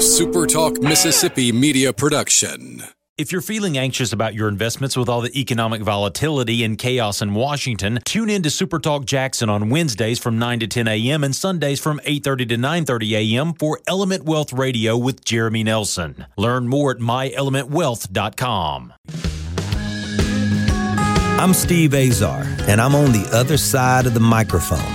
SuperTalk Mississippi media production. If you're feeling anxious about your investments with all the economic volatility and chaos in Washington, tune in to SuperTalk Jackson on Wednesdays from 9 to 10 a.m. and Sundays from 8:30 to 9:30 a.m. for Element Wealth Radio with Jeremy Nelson. Learn more at myelementwealth.com. I'm Steve Azar, and I'm on the other side of the microphone,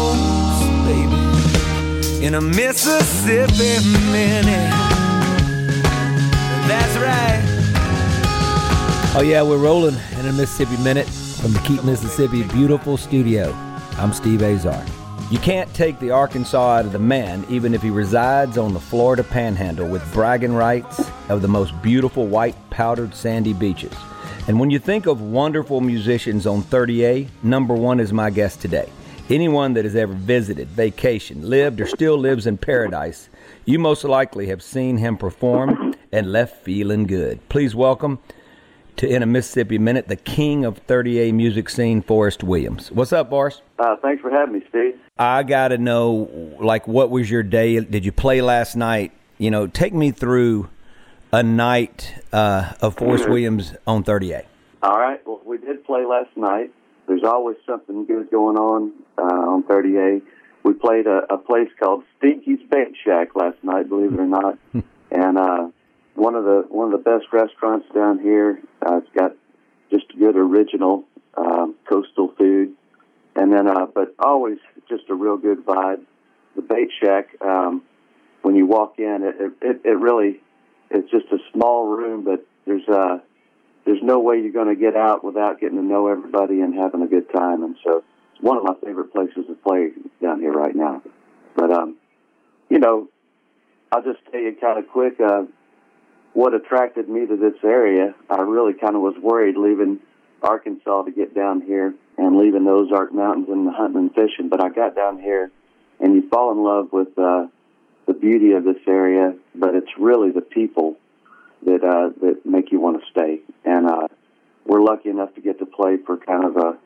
in a Mississippi minute. That's right. Oh, yeah, we're rolling in a Mississippi minute from the Keep Mississippi beautiful studio. I'm Steve Azar. You can't take the Arkansas out of the man, even if he resides on the Florida panhandle with bragging rights of the most beautiful white powdered sandy beaches. And when you think of wonderful musicians on 30A, number one is my guest today. Anyone that has ever visited, vacationed, lived, or still lives in paradise, you most likely have seen him perform and left feeling good. Please welcome to In a Mississippi Minute, the king of 30A music scene, Forrest Williams. What's up, Forrest? Uh, thanks for having me, Steve. I got to know, like, what was your day? Did you play last night? You know, take me through a night uh, of Forrest Williams on 30A. All right. Well, we did play last night. There's always something good going on uh, on 30A. We played a, a place called Stinky's Bait Shack last night, believe it or not, and uh, one of the one of the best restaurants down here. Uh, it's got just good original um, coastal food, and then uh, but always just a real good vibe. The Bait Shack, um, when you walk in, it, it it really it's just a small room, but there's uh there's no way you're going to get out without getting to know everybody and having a good time. And so it's one of my favorite places to play down here right now. But, um, you know, I'll just tell you kind of quick uh, what attracted me to this area. I really kind of was worried leaving Arkansas to get down here and leaving the Ozark Mountains and the hunting and fishing. But I got down here and you fall in love with uh, the beauty of this area, but it's really the people that uh, that make you want to stay. And uh, we're lucky enough to get to play for kind of a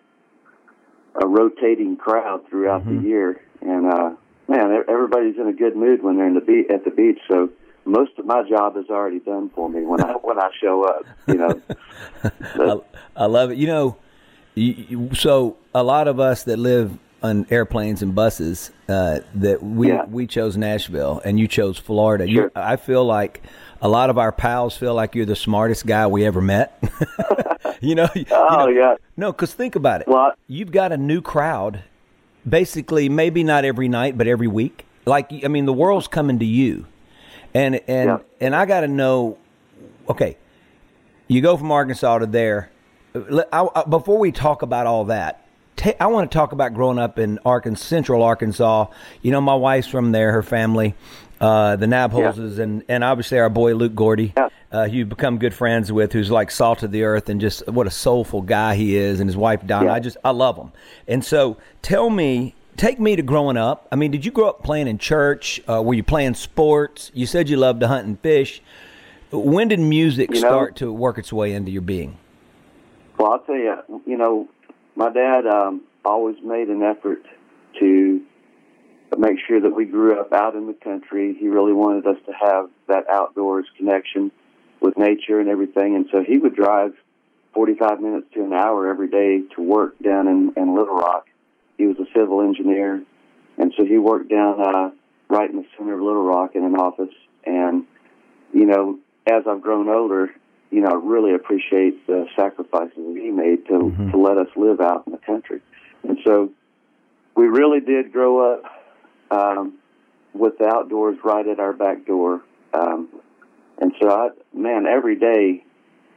a rotating crowd throughout mm-hmm. the year. And uh, man, everybody's in a good mood when they're in the be- at the beach. So most of my job is already done for me when I when I show up. You know, I, I, love it. You know, you, you, so a lot of us that live on airplanes and buses uh, that we yeah. we chose Nashville and you chose Florida. Sure. You, I feel like a lot of our pals feel like you're the smartest guy we ever met. you know? Oh, you know, yeah. No, because think about it. Well, You've got a new crowd, basically, maybe not every night, but every week. Like, I mean, the world's coming to you. And, and, yeah. and I got to know, okay, you go from Arkansas to there. I, I, before we talk about all that, I want to talk about growing up in Arkansas, Central Arkansas. You know, my wife's from there, her family uh, the Nabholzes, yeah. and, and obviously our boy Luke Gordy, yeah. uh, who you've become good friends with, who's like salt of the earth and just what a soulful guy he is, and his wife Donna. Yeah. I just I love him. And so, tell me, take me to growing up. I mean, did you grow up playing in church? Uh, were you playing sports? You said you loved to hunt and fish. When did music you know, start to work its way into your being? Well, I'll tell you, you know, my dad um, always made an effort to make sure that we grew up out in the country. He really wanted us to have that outdoors connection with nature and everything. And so he would drive 45 minutes to an hour every day to work down in, in Little Rock. He was a civil engineer. And so he worked down uh, right in the center of Little Rock in an office. And, you know, as I've grown older, you know, I really appreciate the sacrifices that he made to, mm-hmm. to let us live out in the country. And so we really did grow up um, with the outdoors right at our back door. Um, and so, I, man, every day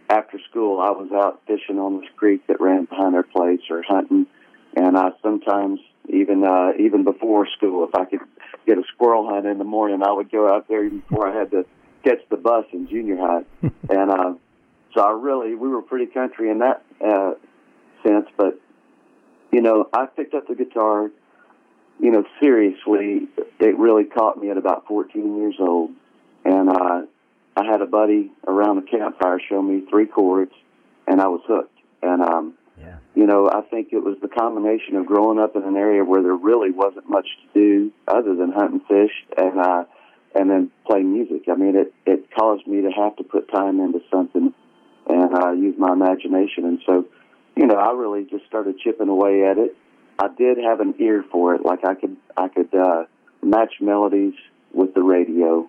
after school, I was out fishing on this creek that ran behind our place or hunting. And I sometimes, even uh, even before school, if I could get a squirrel hunt in the morning, I would go out there even before I had to catch the bus in junior high. and uh, so I really, we were pretty country in that uh, sense. But you know, I picked up the guitar. You know, seriously, it really caught me at about 14 years old, and uh, I had a buddy around the campfire show me three chords, and I was hooked. And um, Yeah. you know, I think it was the combination of growing up in an area where there really wasn't much to do other than hunt and fish, and uh, and then play music. I mean, it it caused me to have to put time into something and uh, use my imagination. And so, you know, I really just started chipping away at it. I did have an ear for it, like I could I could uh, match melodies with the radio.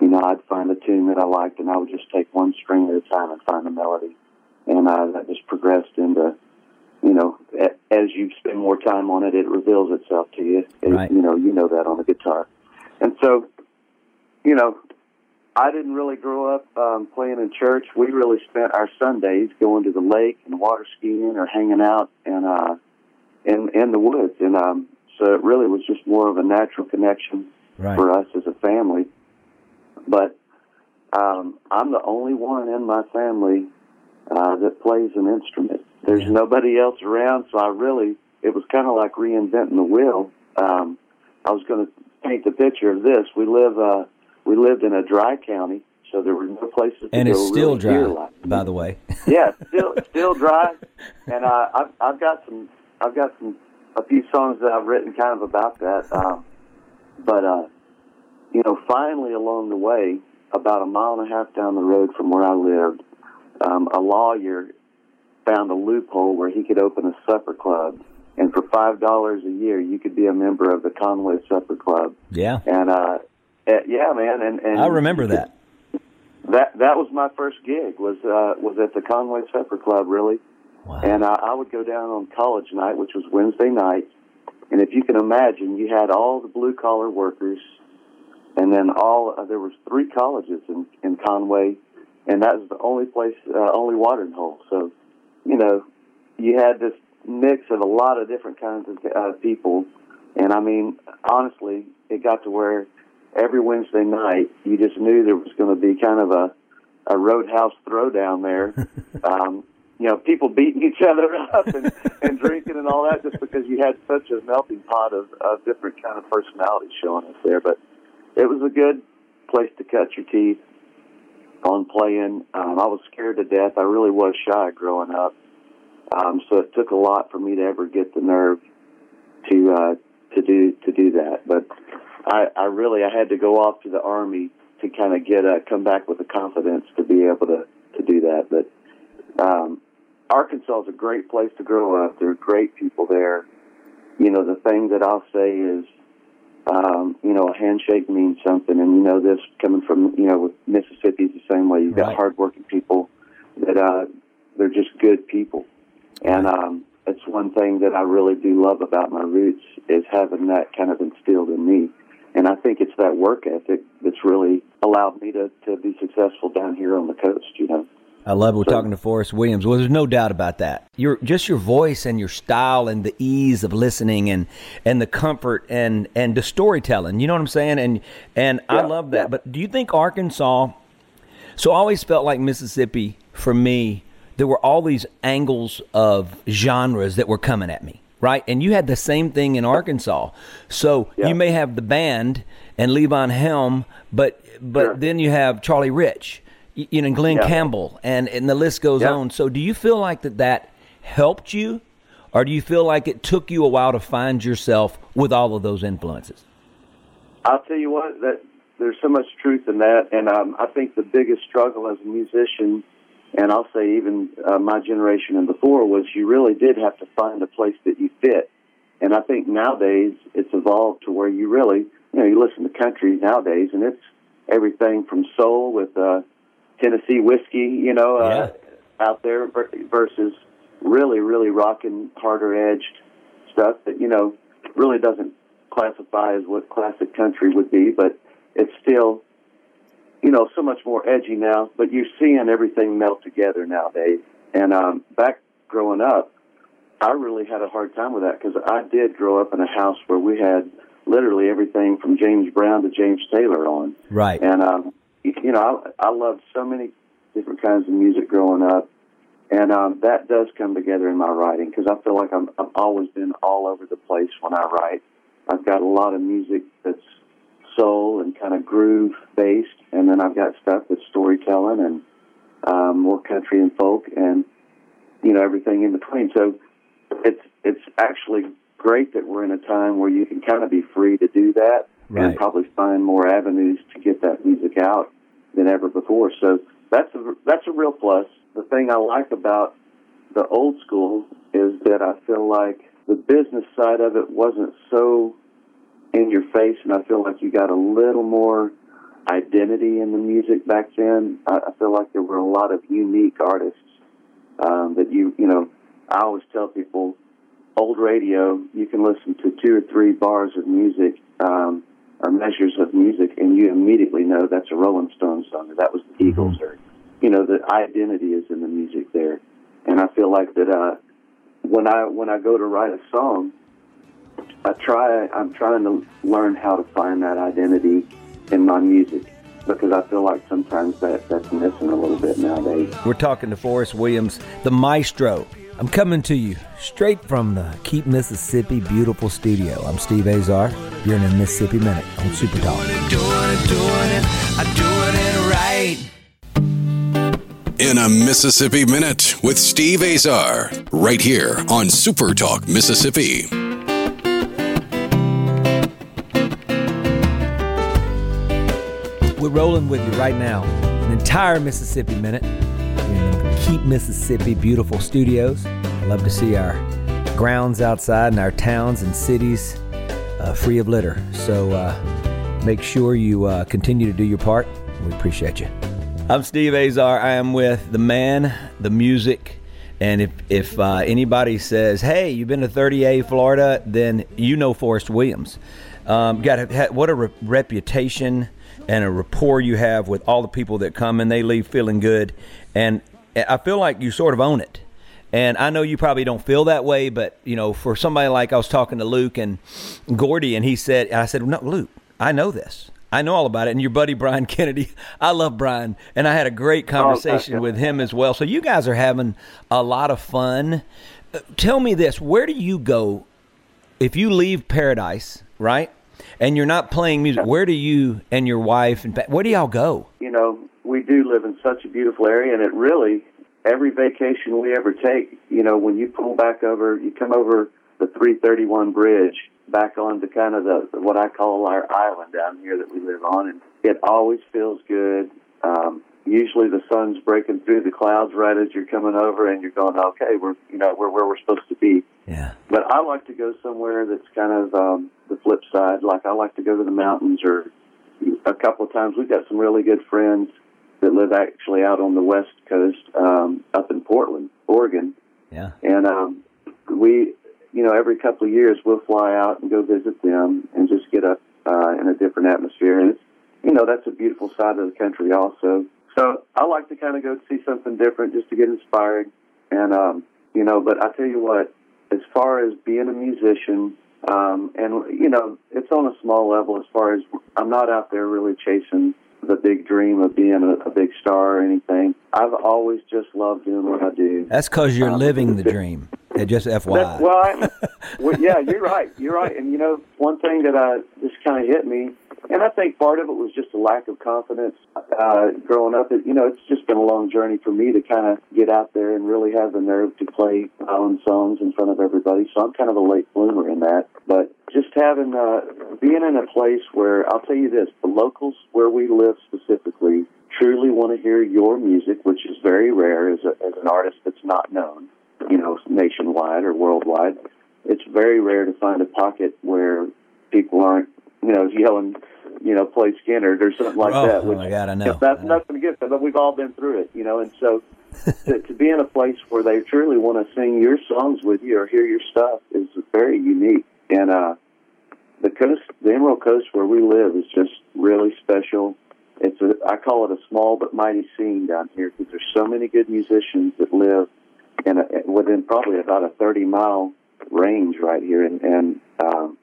You know, I'd find a tune that I liked, and I would just take one string at a time and find a melody, and uh, that just progressed into, you know, as you spend more time on it, it reveals itself to you. It- Right. You know, you know that on the guitar, and so, you know, I didn't really grow up um, playing in church. We really spent our Sundays going to the lake and water skiing or hanging out and uh, in in the woods, and um, so it really was just more of a natural connection Right. for us as a family. But um, I'm the only one in my family uh, that plays an instrument. There's Yeah. nobody else around, so I really it was kind of like reinventing the wheel. Um, I was going to paint the picture of this. We live uh, we lived in a dry county, so there were no places to go. And it's still really dry, like. by the way. yeah, still still dry, and uh, I've I've got some I've got some a few songs that I've written kind of about that. Um, but uh, you know, finally along the way, about a mile and a half down the road from where I lived, um, a lawyer found a loophole where he could open a supper club, and for five dollars a year, you could be a member of the Conway Supper Club. Yeah. And uh, eh, yeah, man, and, and I remember that. that that was my first gig was uh, was at the Conway Supper Club, really. Wow. And uh, I would go down on college night, which was Wednesday night. And if you can imagine, you had all the blue collar workers, and then all uh, there was three colleges in in Conway, and that was the only place, uh, only watering hole. So, you know, you had this mix of a lot of different kinds of uh, people, and I mean, honestly, it got to where every Wednesday night you just knew there was going to be kind of a a roadhouse throwdown there. um, you know, people beating each other up and, and drinking and all that just because you had such a melting pot of, of different kind of personalities showing up there. But it was a good place to cut your teeth on playing. Um, I was scared to death. I really was shy growing up. Um, so it took a lot for me to ever get the nerve to uh, to do to do that. But I, I really I had to go off to the army to kind of get a come back with the confidence to be able to to do that. But um, Arkansas is a great place to grow up. There are great people there. You know, the thing that I'll say is, um, you know, a handshake means something, and you know this coming from you know with Mississippi is the same way. You've got Right. hardworking people that uh, they're just good people, and um, it's one thing that I really do love about my roots is having that kind of instilled in me. And I think it's that work ethic that's really allowed me to, to be successful down here on the coast, you know. I love it. We're So- talking to Forrest Williams. Well, there's no doubt about that. Your just your voice and your style and the ease of listening and and the comfort and and the storytelling. You know what I'm saying? And and I love that. yeah. But do you think Arkansas? So I always felt like Mississippi for me. There were all these angles of genres that were coming at me, right? And you had the same thing in Arkansas. So Yeah. you may have the band and Levon Helm, but but Sure. then you have Charlie Rich, you know, Glenn Yeah. Campbell, and and the list goes Yeah. on. So do you feel like that that helped you, or do you feel like it took you a while to find yourself with all of those influences? I'll tell you what, that there's so much truth in that, and um, I think the biggest struggle as a musician, and I'll say even uh, my generation and before, was you really did have to find a place that you fit. And I think nowadays it's evolved to where you really, you know, you listen to country nowadays, and it's everything from soul with uh, Tennessee whiskey, you know, uh, out there versus really, really rocking harder edged stuff that you know really doesn't classify as what classic country would be, but it's still, you know, so much more edgy now. But you're seeing everything melt together nowadays. And um, back growing up, I really had a hard time with that because I did grow up in a house where we had literally everything from James Brown to James Taylor on. Right. And um, you know, I, I loved so many different kinds of music growing up, and um, that does come together in my writing because I feel like I'm I've always been all over the place when I write. I've got a lot of music that's soul and kind of groove based, and then I've got stuff that's storytelling and um, more country and folk, and you know everything in between. So it's it's actually great that we're in a time where you can kind of be free to do that Right. and probably find more avenues to get that music out than ever before. So that's a that's a real plus. The thing I like about the old school is that I feel like the business side of it wasn't so in your face, and I feel like you got a little more identity in the music back then. I, I feel like there were a lot of unique artists um, that you you know. I always tell people, old radio, you can listen to two or three bars of music um, or measures of music, and you immediately know that's a Rolling Stones song, or that was the Eagles, or you know the identity is in the music there. And I feel like that uh, when I when I go to write a song, I try I'm trying to learn how to find that identity in my music because I feel like sometimes that that's missing a little bit nowadays. We're talking to Forrest Williams, the maestro. I'm coming to you straight from the Keep Mississippi beautiful studio. I'm Steve Azar. You're in a Mississippi Minute on Super Talk. In a Mississippi Minute with Steve Azar, right here on Super Talk Mississippi. We're rolling with you right now. An entire Mississippi Minute Keep Mississippi beautiful studios. Love to see our grounds outside and our towns and cities uh, free of litter. So uh, make sure you uh, continue to do your part. We appreciate you. I'm Steve Azar. I am with the man, the music, and if if uh, anybody says, "Hey, you've been to 30A Florida," then you know Forrest Williams. Um, got a, what a re- reputation and a rapport you have with all the people that come and they leave feeling good, and I feel like you sort of own it. And I know you probably don't feel that way, but you know, for somebody like I was talking to Luke and Gordy, and he said, I said, "No, Luke, I know this." I know all about it. And your buddy Brian Kennedy, I love Brian, and I had a great conversation with him as well. So you guys are having a lot of fun. Uh, Tell me this: Where do you go if you leave Paradise, right? And you're not playing music. Where do you and your wife and where do y'all go? you know, we do live in such a beautiful area, and it really, every vacation we ever take, you know, when you pull back over, you come over the 331 bridge back onto kind of the what I call our island down here that we live on, and it always feels good. Um, usually the sun's breaking through the clouds right as you're coming over, and you're going, okay, we're you know we're where we're supposed to be. Yeah. But I like to go somewhere that's kind of um, the flip side. Like I like to go to the mountains, or a couple of times we've got some really good friends that live actually out on the west coast, um, up in Portland, Oregon, Yeah. and um, we, you know, every couple of years we'll fly out and go visit them and just get up uh, in a different atmosphere. And it's, you know, that's a beautiful side of the country also. So I like to kind of go see something different just to get inspired. And um, you know, but I tell you what, as far as being a musician, um, and you know, it's on a small level. As far as I'm not out there really chasing the big dream of being a, a big star or anything. I've always just loved doing what I do. That's because you're Um, living the dream. Uh, Just FYI. Well, I, well, yeah, you're right. You're right. And you know, one thing that I just kind of hit me, and I think part of it was just a lack of confidence uh, growing up. It, you know, it's just been a long journey for me to kind of get out there and really have the nerve to play my own songs in front of everybody. So I'm kind of a late bloomer in that. But just having uh, being in a place where I'll tell you this: the locals where we live specifically truly want to hear your music, which is very rare as, a, as an artist that's not known you know, nationwide or worldwide. It's very rare to find a pocket where people aren't, you know, yelling, you know, play Skynyrd or something like Oh, that. oh my God, I know, you That's I know. nothing against it, but we've all been through it, you know, and so to, to be in a place where they truly want to sing your songs with you or hear your stuff is very unique. And, uh, the coast, the Emerald Coast where we live, is just really special. It's a, I call it a small but mighty scene down here because there's so many good musicians that live in a, within probably about a 30 mile range right here, and, and um,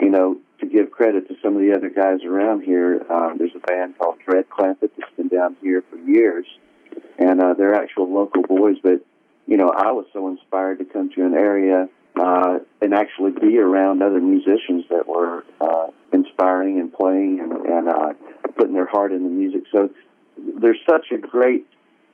you know, to give credit to some of the other guys around here, um, there's a band called Dread Clampitt that's been down here for years, and uh, they're actual local boys. But you know, I was so inspired to come to an area uh, and actually be around other musicians that were uh, inspiring and playing and, and uh, putting their heart in the music. So there's such a great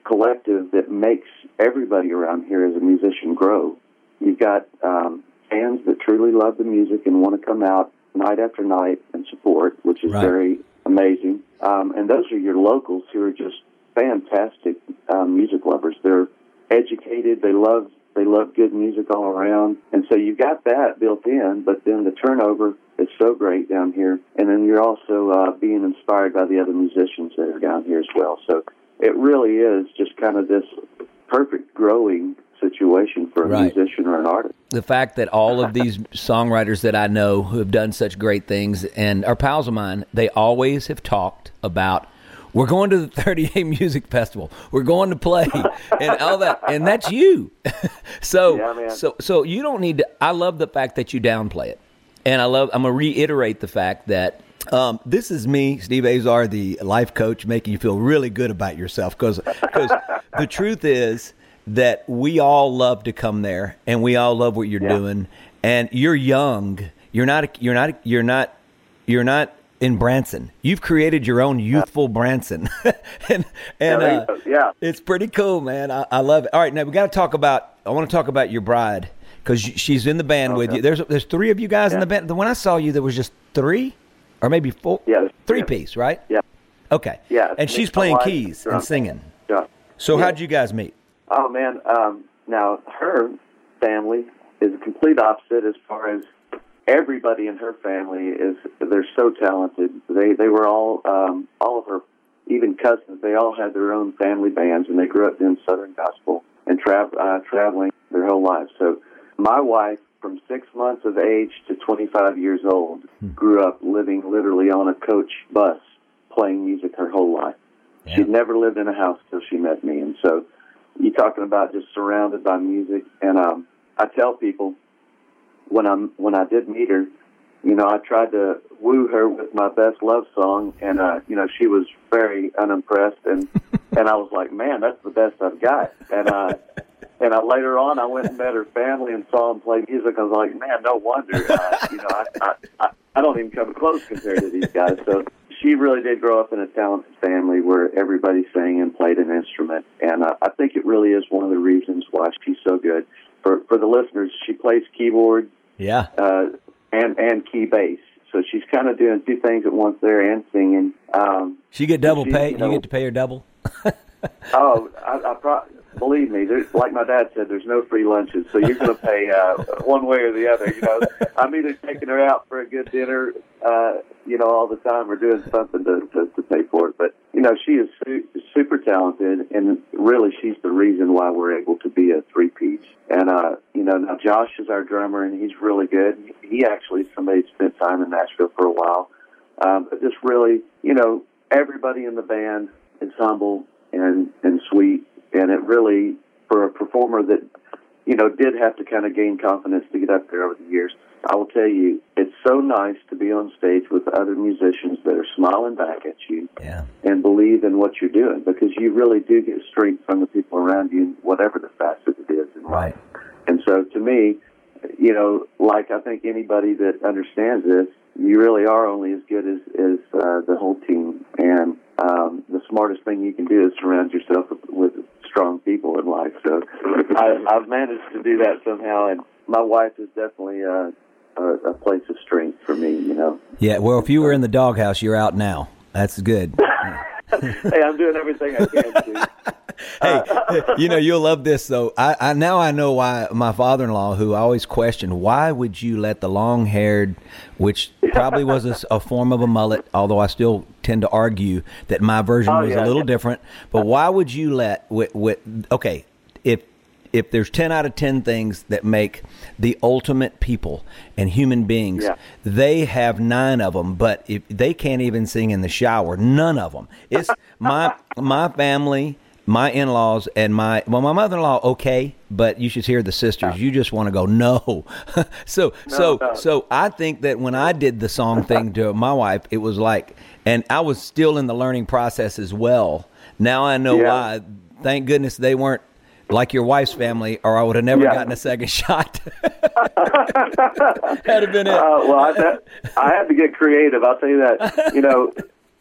collective that makes everybody around here as a musician grow. You've got um, fans that truly love the music and want to come out night after night and support, which is Right. very amazing. Um, and those are your locals who are just fantastic um, music lovers. They're educated. They love they love good music all around, and so you've got that built in. But then the turnover is so great down here, and then you're also uh, being inspired by the other musicians that are down here as well. So it really is just kind of this perfect growing situation for a Right. musician or an artist. the fact that all of these songwriters that I know who have done such great things and are pals of mine, they always have talked about we're going to the 30A Music Festival. We're going to play and all that, and that's you. so, Yeah, so, so you don't need to. I love the fact that you downplay it, and I love. I'm gonna reiterate the fact that. Um, this is me, Steve Azar, the life coach, making you feel really good about yourself because the truth is that we all love to come there and we all love what you're Yeah. doing. And you're young. You're not you're not you're not you're not in Branson. You've created your own youthful Branson. And and Yeah, uh, yeah. it's pretty cool man. I, I love it. All right now we got to talk about I want to talk about your bride because she's in the band with you. There's there's three of you guys in the band. The when I saw you there was just three or maybe four Yeah, three three. piece right Yeah. okay Yeah, and she's playing keys and singing Yeah. so Yeah. how'd you guys meet Oh man, um, now her family is a complete opposite as far as everybody in her family is. They're so talented. They they were all um, all of her even cousins. They all had their own family bands, and they grew up doing Southern gospel and tra- uh, traveling their whole lives. So my wife, from six months of age to 25 years old, grew up living literally on a coach bus, playing music her whole life. She'd never lived in a house till she met me, and so you talking about just surrounded by music. And um, I tell people when I'm when I did meet her, you know, I tried to woo her with my best love song, and uh, you know, she was very unimpressed, and and I was like, man, that's the best I've got, and uh, and I, later on, I went and met her family and saw them play music. I was like, man, no wonder, uh, you know, I, I I I don't even come close compared to these guys. So she really did grow up in a talented family where everybody sang and played an instrument, and uh, I think it really is one of the reasons why she's so good. For for the listeners, she plays keyboard yeah uh, and and key bass. So she's kind of doing two things at once there and singing. Um, She get double She- pay. you You get to pay her double. oh, I, I pro- believe me. There's, like my dad said, there's no free lunches, so you're going to pay uh, one way or the other. You know, I'm either taking her out for a good dinner, uh, you know, all the time, or doing something to, to, to pay for it. But you know, she is su- super talented, and really, she's the reason why we're able to be a three piece. And uh, you know, now Josh is our drummer, and he's really good. He actually somebody spent time in Nashville for a while, um, but just really, you know, everybody in the band is humble and and sweet, and it really for a performer that you know did have to kind of gain confidence to get up there over the years. I will tell you, it's so nice to be on stage with other musicians that are smiling back at you Yeah. and believe in what you're doing because you really do get strength from the people around you, whatever the facet it is in Right. life. And so to me, you know, like I think anybody that understands this, you really are only as good as, as uh, the whole team. And um, the smartest thing you can do is surround yourself with, with strong people in life. So I, I've managed to do that somehow. And my wife is definitely uh, a, a place of strength for me, you know. Yeah. Well, if you were in the doghouse, you're out now. That's good. hey, I'm doing everything I can to. Hey, you know you'll love this though. I, I now I know why my father-in-law, who I always questioned, why would you let the long-haired, which probably was a form of a mullet, although I still tend to argue that my version Oh, was yeah. a little different. But why would you let with, with okay, if if there's 10 out of 10 things that make the ultimate people and human beings, Yeah. they have nine of them, but if they can't even sing in the shower, none of them. It's my my family, my in-laws and my well my mother-in-law okay, but you should hear the sisters. You just want to go no. so so no. so I think that when I did the song thing to my wife, it was like and I was still in the learning process as well. Now I know Yeah. why. Thank goodness they weren't like your wife's family, or I would have never Yeah. gotten a second shot. That'd have been it. Uh, well, I, that, I had to get creative. I'll tell you that. You know,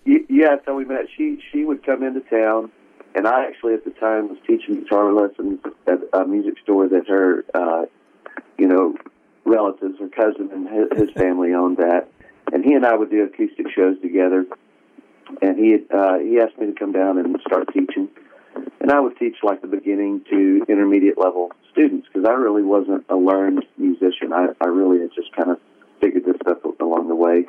y- yeah. So we met. She she would come into town, and I actually at the time was teaching guitar lessons at a music store that her, uh, you know, relatives, her cousin and his, family owned that, and he and I would do acoustic shows together. And he uh, he asked me to come down and start teaching, and I would teach like the beginning to intermediate level students because I really wasn't a learned musician. I, I really had just kind of figured this stuff along the way.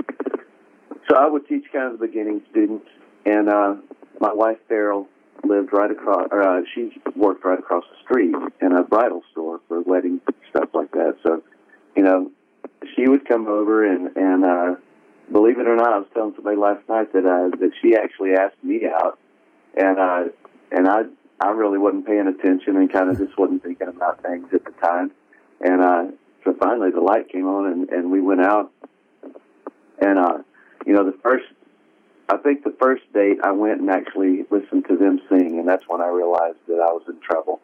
So I would teach kind of the beginning students, and uh, my wife Farrell lived right across, or uh, she worked right across the street in a bridal store for wedding stuff like that. So, you know, she would come over and and uh, believe it or not, I was telling somebody last night that uh, that she actually asked me out, and uh, and I I really wasn't paying attention and kind of just wasn't thinking about things at the time, and uh, so finally the light came on and and we went out, and uh, you know the first. I think the first date I went and actually listened to them sing, and that's when I realized that I was in trouble.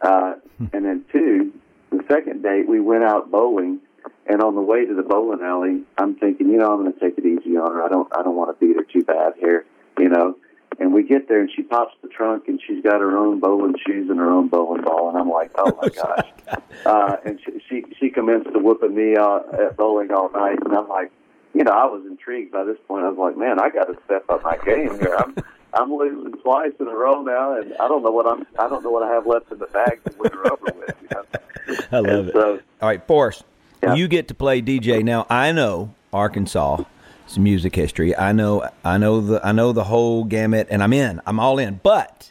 Uh, and then two, the second date we went out bowling, and on the way to the bowling alley, I'm thinking, you know, I'm going to take it easy on her. I don't, I don't want to beat her too bad here, you know. And we get there, and she pops the trunk, and she's got her own bowling shoes and her own bowling ball, and I'm like, oh my gosh. Uh, and she, she she commenced to whooping me uh, at bowling all night, and I'm like, you know, I was intrigued by this point. I was like, man, I got to step up my game here. I'm I'm losing twice in a row now, and I don't know what I'm I don't know what I have left in the bag to win her over with. You know? I love And it. so- All right, Forrest, Yeah. you get to play DJ now. I know Arkansas. It's music history. I know. I know the. I know the whole gamut, and I'm in. I'm all in. But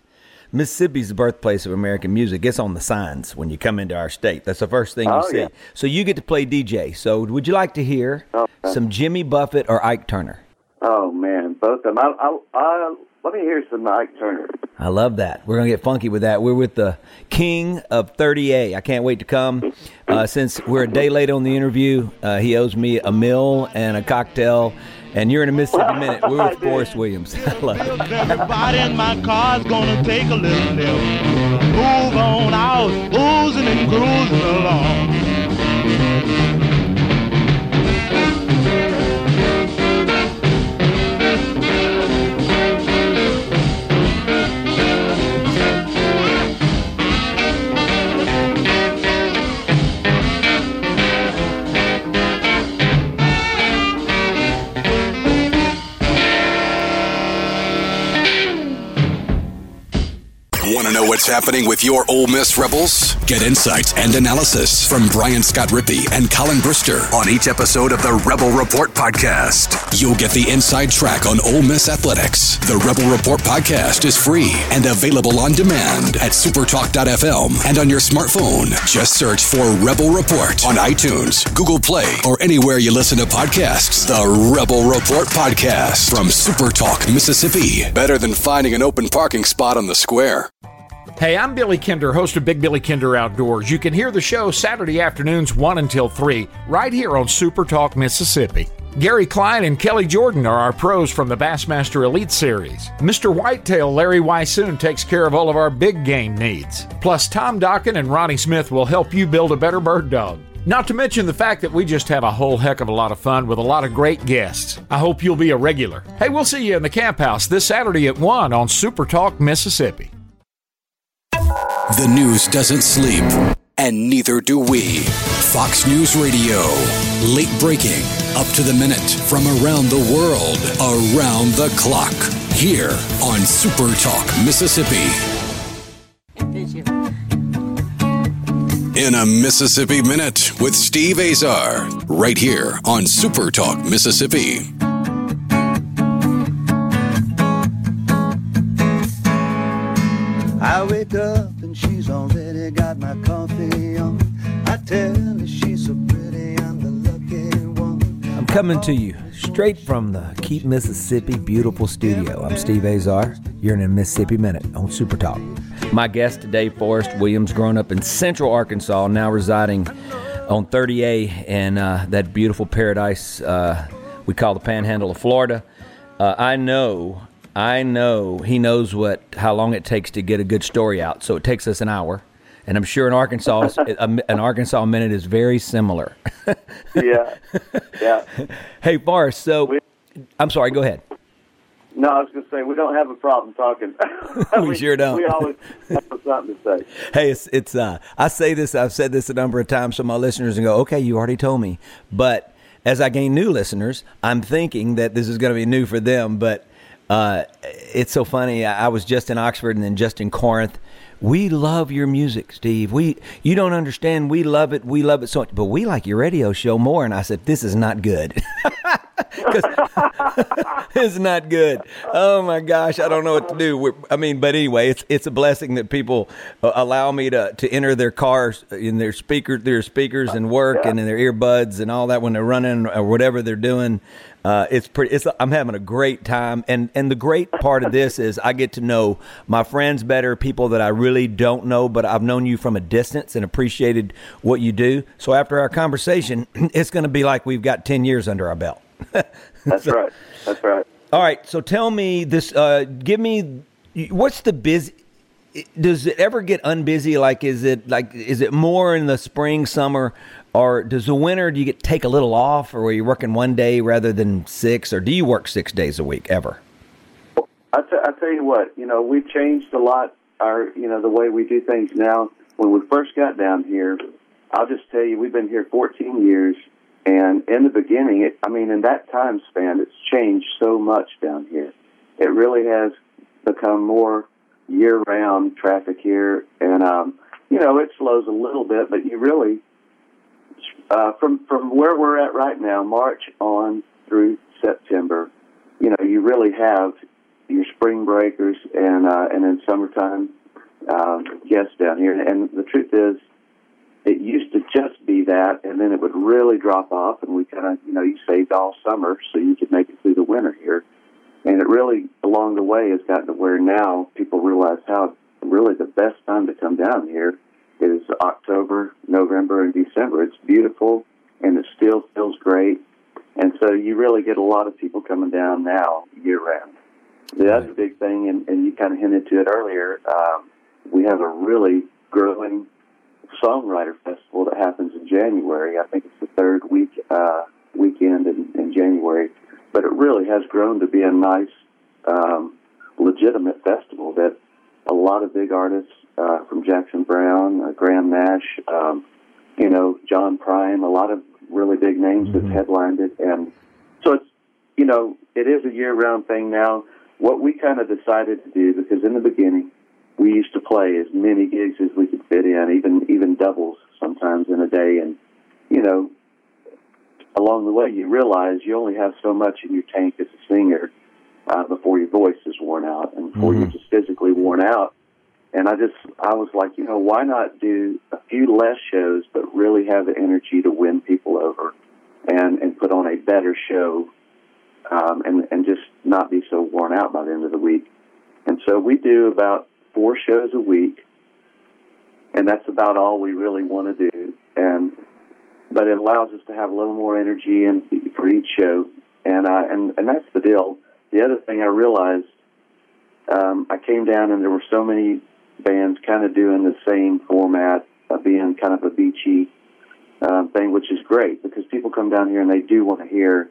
Mississippi's the birthplace of American music. It's on the signs when you come into our state. That's the first thing you Oh, see. yeah. So you get to play DJ. So would you like to hear Okay. some Jimmy Buffett or Ike Turner? Oh man, both of them. I, I, I, let me hear some Ike Turner. I love that. We're gonna get funky with that. We're with the king of 30A. I can't wait to come. Uh, since we're a day late on the interview, uh, he owes me a meal and a cocktail. And you're in a Mississippi minute. We're with Forrest Williams. I love it. Everybody in my car's gonna take a little nip. Move on out, oozing and cruising along. Know what's happening with your Ole Miss Rebels? Get insights and analysis from Brian Scott Rippey and Colin Brister on each episode of the Rebel Report podcast. You'll get the inside track on Ole Miss athletics. The Rebel Report podcast is free and available on demand at supertalk.fm and on your smartphone. Just search for Rebel Report on iTunes, Google Play, or anywhere you listen to podcasts. The Rebel Report podcast from Supertalk, Mississippi. Better than finding an open parking spot on the square. Hey, I'm Billy Kinder, host of Big Billy Kinder Outdoors. You can hear the show Saturday afternoons 1 until 3, right here on Super Talk, Mississippi. Gary Klein and Kelly Jordan are our pros from the Bassmaster Elite Series. Mr. Whitetail Larry Weishuhn takes care of all of our big game needs. Plus, Tom Dokken and Ronnie Smith will help you build a better bird dog. Not to mention the fact that we just have a whole heck of a lot of fun with a lot of great guests. I hope you'll be a regular. Hey, we'll see you in the camp house this Saturday at 1 on Super Talk, Mississippi. The news doesn't sleep, and neither do we. Fox News Radio. Late breaking, up to the minute, from around the world, around the clock. Here on Super Talk, Mississippi. In a Mississippi Minute with Steve Azar, right here on Super Talk, Mississippi. I wake up coming to you straight from the Keep Mississippi beautiful studio. I'm Steve Azar. You're in a Mississippi Minute on Super Talk. My guest today, Forrest Williams, grown up in central Arkansas, now residing on 30A in uh, that beautiful paradise uh, we call the Panhandle of Florida. Uh, I know, I know he knows what how long it takes to get a good story out. So it takes us an hour and I'm sure in Arkansas, an Arkansas minute is very similar. yeah, yeah. Hey, Forrest. So, we, I'm sorry. Go ahead. No, I was going to say we don't have a problem talking. we, we, sure don't. We always have something to say. Hey, it's it's. Uh, I say this. I've said this a number of times, so my listeners and go, "Okay, you already told me." But as I gain new listeners, I'm thinking that this is going to be new for them. But uh, it's so funny. I was just in Oxford and then just in Corinth we love your music, Steve. We you don't understand. We love it. We love it so much, but we like your radio show more. And I said, this is not good. it's not good. Oh my gosh, I don't know what to do. We're, I mean, but anyway, it's it's a blessing that people uh, allow me to, to enter their cars in their speaker their speakers and work and in their earbuds and all that when they're running or whatever they're doing. Uh, it's pretty. It's, I'm having a great time, and and the great part of this is I get to know my friends better, people that I really don't know, but I've known you from a distance and appreciated what you do. So after our conversation, it's going to be like we've got ten years under our belt. That's so, right. That's right. All right. So tell me this. Uh, give me what's the busy does it ever get unbusy? Like, is it like is it more in the spring, summer, or does the winter, do you get take a little off, or are you working one day rather than six, or do you work six days a week ever? I, t- I tell you what, you know, we've changed a lot. Our, you know, the way we do things now. When we first got down here, I'll just tell you, we've been here 14 years, and in the beginning, it, I mean, in that time span, it's changed so much down here. It really has become more year-round traffic here, and um, you know, it slows a little bit, but you really uh, from from where we're at right now, March on through September, you know, you really have your spring breakers and uh, and then summertime uh, guests down here. And the truth is, it used to just be that, and then it would really drop off, and we kind of, you know, you saved all summer so you could make it through the winter here. And it really, along the way, has gotten to where now people realize how really the best time to come down here is October, November, and December. It's beautiful and it still feels great. And so you really get a lot of people coming down now year round. The other big thing, and, and you kind of hinted to it earlier, um, we have a really growing songwriter festival that happens in January. I think it's the third week uh, weekend in, in January, but it really has grown to be a nice, um, legitimate festival that a lot of big artists uh, from Jackson Browne, uh, Graham Nash, um, you know, John Prine, a lot of really big names mm-hmm. that headlined it. And so it's, you know, it is a year round thing now. What we kind of decided to do, because in the beginning, we used to play as many gigs as we could fit in, even even doubles sometimes in a day. And you know, along the way, you realize you only have so much in your tank as a singer uh, before your voice is worn out and before mm-hmm. you're just physically worn out. And I just, I was like, you know, why not do a few less shows, but really have the energy to win people over and, and put on a better show um, and, and just not be so worn out by the end of the week. And so we do about four shows a week, and that's about all we really want to do. And but it allows us to have a little more energy and for each show, and uh, and and that's the deal. The other thing I realized, um, I came down and there were so many bands kind of doing the same format, of being kind of a beachy uh, thing, which is great because people come down here and they do want to hear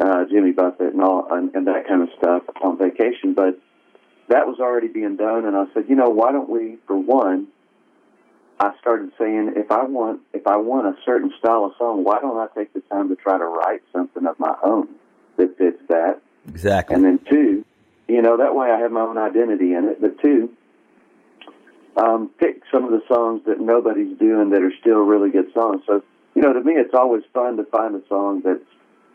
uh, Jimmy Buffett and all and, and that kind of stuff on vacation. But that was already being done, and I said, you know, why don't we, for one, I started saying if I want if I want a certain style of song, why don't I take the time to try to write something of my own that fits that? Exactly. And then two, you know, that way I have my own identity in it. But two, um, pick some of the songs that nobody's doing that are still really good songs. So, you know, to me, it's always fun to find a song that's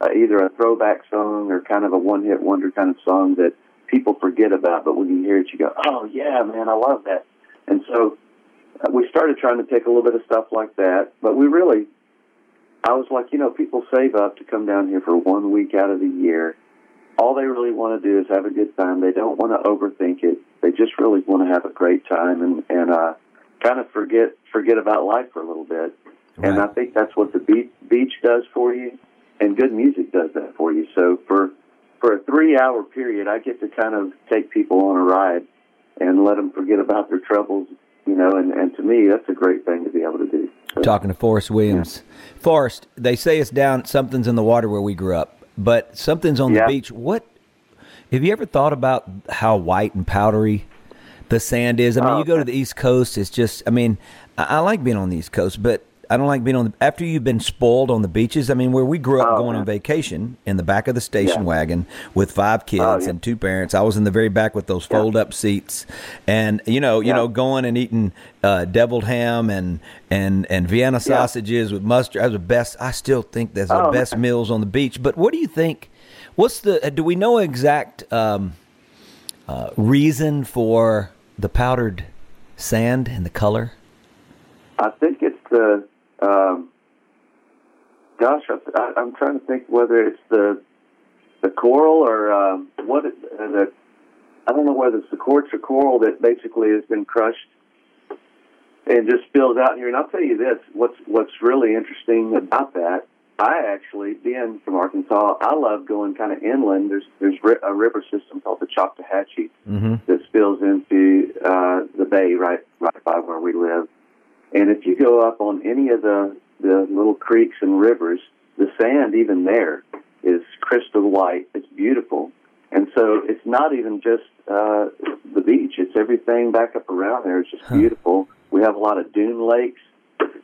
uh, either a throwback song or kind of a one-hit wonder kind of song that people forget about, but when you hear it, you go, "Oh yeah, man, I love that." And so, we started trying to take a little bit of stuff like that, but we really, I was like, you know, people save up to come down here for one week out of the year. All they really want to do is have a good time. They don't want to overthink it. They just really want to have a great time and and uh, kind of forget forget about life for a little bit. Right. And I think that's what the beach, beach does for you, and good music does that for you. So for for a three hour period, I get to kind of take people on a ride and let them forget about their troubles you know, and, and to me, that's a great thing to be able to do. So, Talking to Forrest Williams. Yeah. Forrest, they say it's down, something's in the water where we grew up, but something's on yeah. the beach. What, have you ever thought about how white and powdery the sand is? I mean, oh, you go to the East Coast, it's just, I mean, I, I like being on the East Coast, but I don't like being on the after you've been spoiled on the beaches. I mean, where we grew up oh, going man. on vacation in the back of the station yeah. wagon with five kids oh, yeah. and two parents. I was in the very back with those fold up seats, and you know, you know, going and eating uh, deviled ham and and and Vienna sausages with mustard. That's the best. I still think that's the oh, best man. meals on the beach. But what do you think? What's the? Do we know exact um, uh, reason for the powdered sand and the color? I think it's the um, gosh, I, I'm trying to think whether it's the the coral or um, what it, uh, the I don't know whether it's the quartz or coral that basically has been crushed and just spills out here. And I'll tell you this: what's what's really interesting about that. I actually, being from Arkansas, I love going kind of inland. There's there's a river system called the Choctawhatchee mm-hmm. that spills into uh, the bay right right by where we live. And if you go up on any of the, the little creeks and rivers, the sand even there is crystal white. It's beautiful. And so it's not even just uh, the beach, it's everything back up around there. It's just huh. beautiful. We have a lot of dune lakes.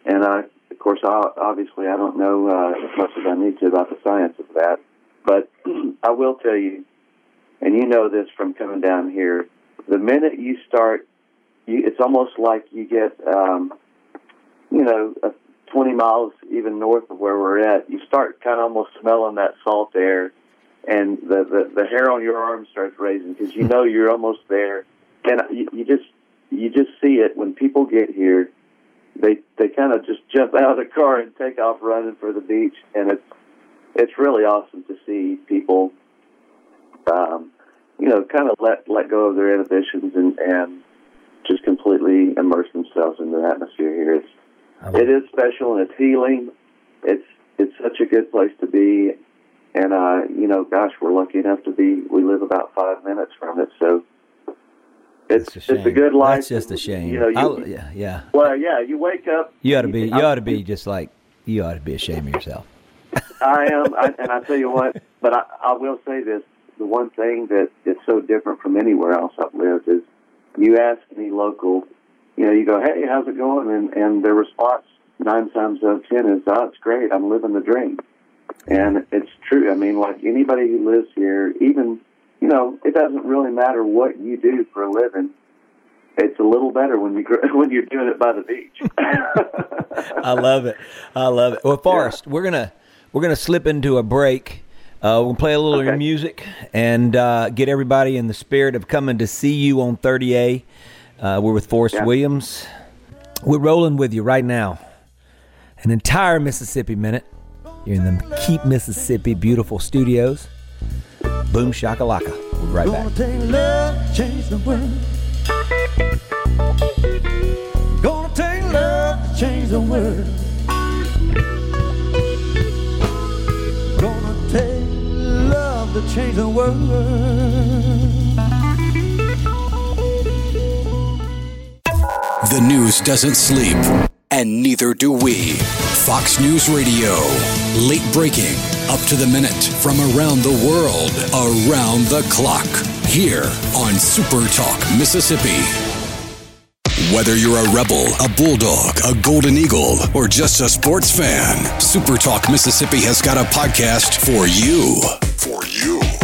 And uh, of course, I, obviously, I don't know uh, as much as I need to about the science of that. But I will tell you, and you know this from coming down here, the minute you start, you, it's almost like you get um, you know, uh, 20 miles even north of where we're at, you start kind of almost smelling that salt air, and the the, the hair on your arm starts raising because you know you're almost there, and you, you just you just see it when people get here. They they kind of just jump out of the car and take off running for the beach, and it's it's really awesome to see people, um, you know, kind of let let go of their inhibitions and and just completely immerse themselves in the atmosphere it is special and it's healing. It's it's such a good place to be, and uh, you know, gosh, we're lucky enough to be. We live about five minutes from it, so it's a it's a good life. That's just a shame. You know, you, yeah, yeah. Well, yeah, you wake up. You ought to be. You ought to be just like you ought to be ashamed of yourself. I am, I, and I tell you what. But I, I will say this: the one thing that is so different from anywhere else I've lived is you ask any local you know, you go, hey, how's it going? And, and their response nine times out of ten is, oh, it's great. I'm living the dream. And it's true. I mean, like anybody who lives here, even, you know, it doesn't really matter what you do for a living. It's a little better when you when you're doing it by the beach. I love it. I love it. Well, Forrest, yeah. we're gonna we're gonna slip into a break. Uh, we'll play a little okay. music and uh, get everybody in the spirit of coming to see you on 30A. Uh, we're with Forrest yeah. Williams. We're rolling with you right now. An entire Mississippi minute. You're in the Keep Mississippi beautiful studios. Boom shakalaka. We'll be right back. Take love, change the world. Gonna take love to change the world. Gonna take love to change the world. The news doesn't sleep, and neither do we. Fox News Radio. Late breaking, up to the minute, from around the world, around the clock. Here on Super Talk, Mississippi. Whether you're a rebel, a bulldog, a golden eagle, or just a sports fan, Super Talk Mississippi has got a podcast for you. For you.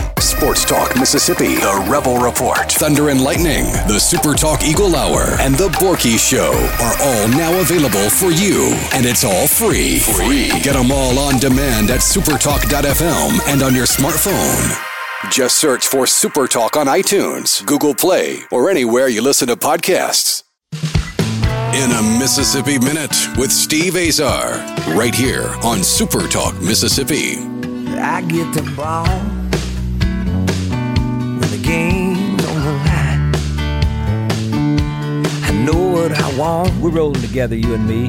Sports Talk Mississippi, The Rebel Report, Thunder and Lightning, The Super Talk Eagle Hour, and The Borky Show are all now available for you. And it's all free. Free. Get them all on demand at supertalk.fm and on your smartphone. Just search for Super Talk on iTunes, Google Play, or anywhere you listen to podcasts. in a Mississippi Minute with Steve Azar, right here on Super Talk Mississippi. I get the ball I. We're rolling together, you and me,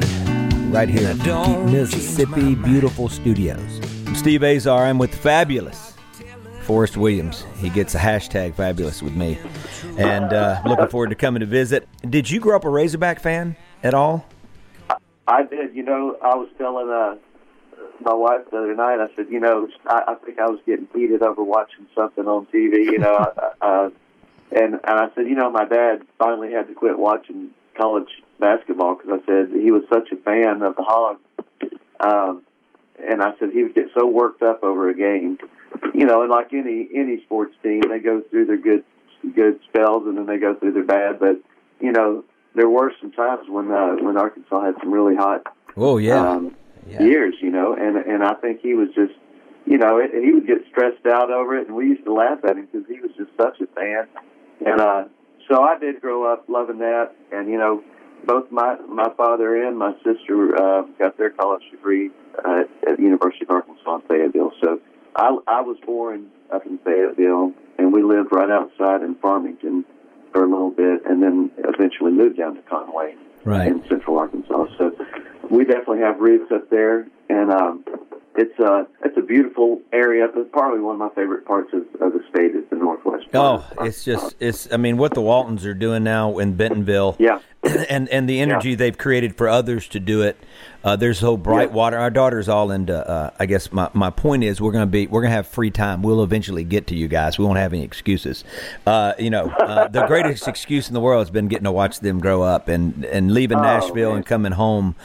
right here in Keep Mississippi, beautiful studios. I'm Steve Azar. I'm with Fabulous Forrest Williams. He gets a hashtag Fabulous with me, and uh, looking forward to coming to visit. Did you grow up a Razorback fan at all? I did. You know, I was telling uh, my wife the other night. I said, you know, I, I think I was getting heated over watching something on TV. You know, uh, and and I said, you know, my dad finally had to quit watching college basketball because I said he was such a fan of the Hogs. Um, and I said he would get so worked up over a game, you know, and like any any sports team, they go through their good good spells and then they go through their bad. But you know, there were some times when uh, when Arkansas had some really hot Oh yeah, um, Yeah. years, you know, and and I think he was just, you know, it, he would get stressed out over it, and we used to laugh at him because he was just such a fan, and uh, so I did grow up loving that, and you know, both my my father and my sister uh, got their college degree uh, at the University of Arkansas in Fayetteville, so I I was born up in Fayetteville, and we lived right outside in Farmington for a little bit, and then eventually moved down to Conway Right. in Central Arkansas. So we definitely have roots up there, and um, it's a it's a beautiful area. It's probably one of my favorite parts of, of the state is the northwest. part Oh, it's just it's. I mean, what the Waltons are doing now in Bentonville, Yeah. and and the energy they've created for others to do it. Uh, there's whole bright Yeah. water. Our daughter's all into. Uh, I guess my, my point is we're gonna be we're gonna have free time. We'll eventually get to you guys. We won't have any excuses. Uh, you know, uh, the greatest excuse in the world has been getting to watch them grow up and and leaving Oh, Nashville man. and coming home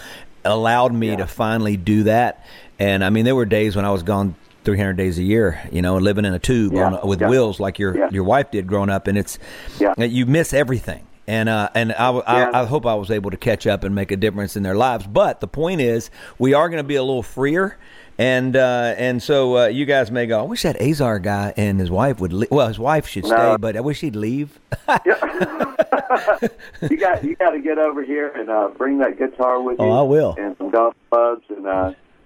allowed me to finally do that. And I mean, there were days when I was gone 300 days a year, you know, and living in a tube Yeah, on, with yeah. wheels like your Yeah. your wife did growing up, and it's Yeah. you miss everything. And uh, and I, I. I hope I was able to catch up and make a difference in their lives. But the point is, we are going to be a little freer. And uh, and so uh, you guys may go. I wish that Azar guy and his wife would. Le- well, his wife should stay, No. but I wish he'd leave. you got you got to get over here and uh, bring that guitar with you. Oh, I will. And some golf clubs, and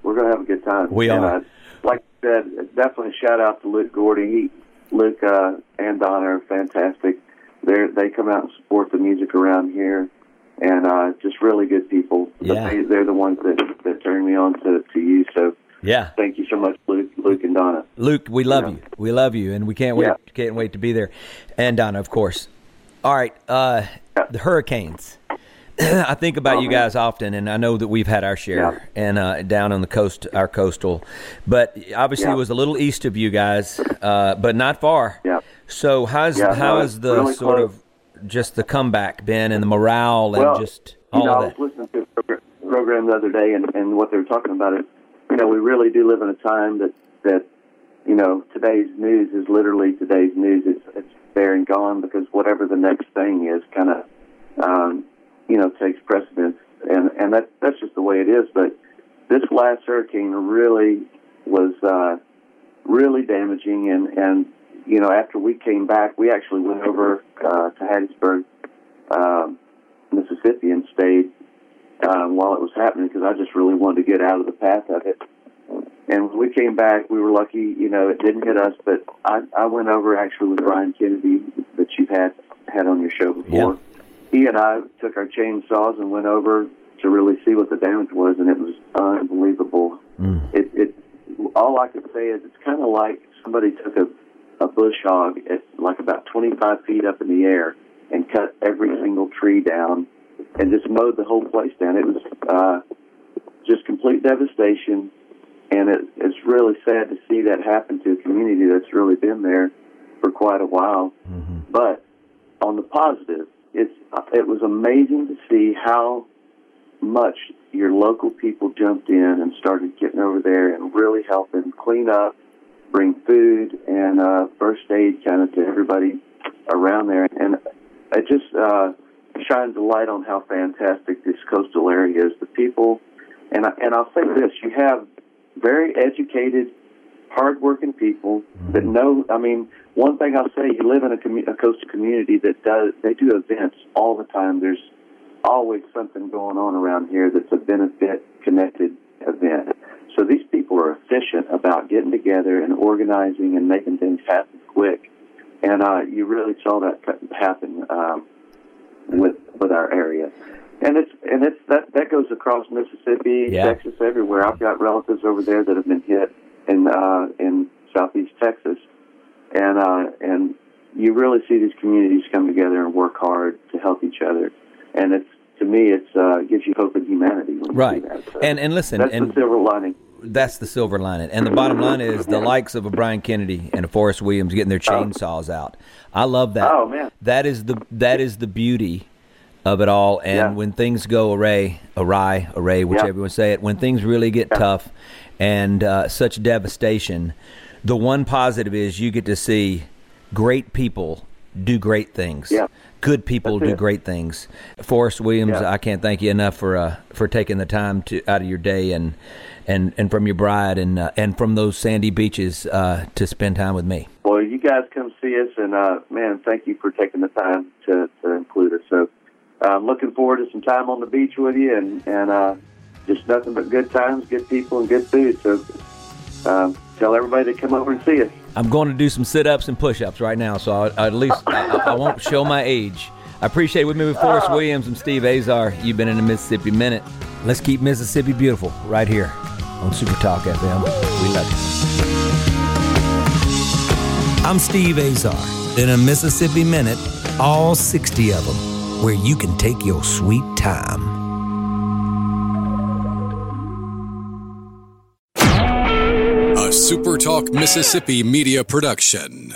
we're gonna have a good time. We and, are. Uh, like I said, definitely shout out to Luke Gordy. He, Luke uh, and Donna are fantastic. They they come out and support the music around here, and uh, just really good people. Yeah. They, they're the ones that that turned me on to to you. So yeah, thank you so much, Luke, Luke and Donna. Luke, we love Yeah. you. We love you, and we can't wait. Yeah. Can't wait to be there. And Donna, of course. All right, uh, Yeah. the hurricanes. I think about Oh, you guys often, and I know that we've had our share, Yeah. and uh, down on the coast, our coastal, but obviously Yeah. it was a little east of you guys, uh, but not far. Yeah. So how's Yeah, how no, has the really sort close. of just the comeback been, and the morale, and Well, just you all know, I was that? listening to a program the other day, and, and what they were talking about is, You know, we really do live in a time that that you know today's news is literally today's news. It's it's there and gone because whatever the next thing is, kind of um, you know takes precedence, and and that that's just the way it is. But this last hurricane really was uh, really damaging, and and you know after we came back, we actually went over uh, to Hattiesburg. Um, Mississippi and stayed um, while it was happening because I just really wanted to get out of the path of it. And when we came back, we were lucky, you know, it didn't hit us, but I, I went over actually with Brian Kennedy that you've had had on your show before. He and I took our chainsaws and went over to really see what the damage was, and it was unbelievable. It, it all I could say is it's kind of like somebody took a a bush hog at like about 25 feet up in the air and cut every single tree down and just mowed the whole place down. It was uh, just complete devastation, and it, it's really sad to see that happen to a community that's really been there for quite a while. But on the positive, it was amazing to see how much your local people jumped in and started getting over there and really helping clean up, bring food and uh, first aid kind of to everybody around there, and it just uh, shines a light on how fantastic this coastal area is. The people, and I, and I'll say this: you have very educated, hardworking people that know. I mean, one thing I'll say: you live in a, commu- a coastal community that does. They do events all the time. There's always something going on around here that's a benefit connected event. So these people are efficient about getting together and organizing and making things happen quick. And uh, you really saw that happen um, with with our area. And it's and it's that that goes across Mississippi, Yeah. Texas, everywhere. I've got relatives over there that have been hit in uh, in southeast Texas, and uh, and you really see these communities come together and work hard to help each other. And it's to me, it's uh, gives you hope in humanity. When Right. You see that. So And and listen, that's and the silver lining. that's the silver lining. And the bottom line is the likes of a Brian Kennedy and a Forrest Williams getting their chainsaws out. I love that. Oh, man. that is the that is the beauty of it all. And Yeah. when things go awry, awry, array, whichever Yeah. you want to say it, when things really get tough and uh, such devastation, the one positive is you get to see great people do great things. Yeah. Good people That's do it. great things. Forrest Williams, Yeah. I can't thank you enough for uh, for taking the time to out of your day and and, and from your bride and uh, and from those sandy beaches uh, to spend time with me. Well, you guys come see us, and uh, man, thank you for taking the time to, to include us. So, I'm looking forward to some time on the beach with you, and and uh, just nothing but good times, good people, and good food. So, um, tell everybody to come over and see us. I'm going to do some sit ups and push ups right now, so I, at least I, I won't show my age. I appreciate it with me with Forrest Williams and Steve Azar. You've been in the Mississippi Minute. Let's keep Mississippi beautiful right here on Super Talk FM. We love you. I'm Steve Azar. In a Mississippi Minute, all 60 of them, where you can take your sweet time. A SuperTalk Mississippi media production.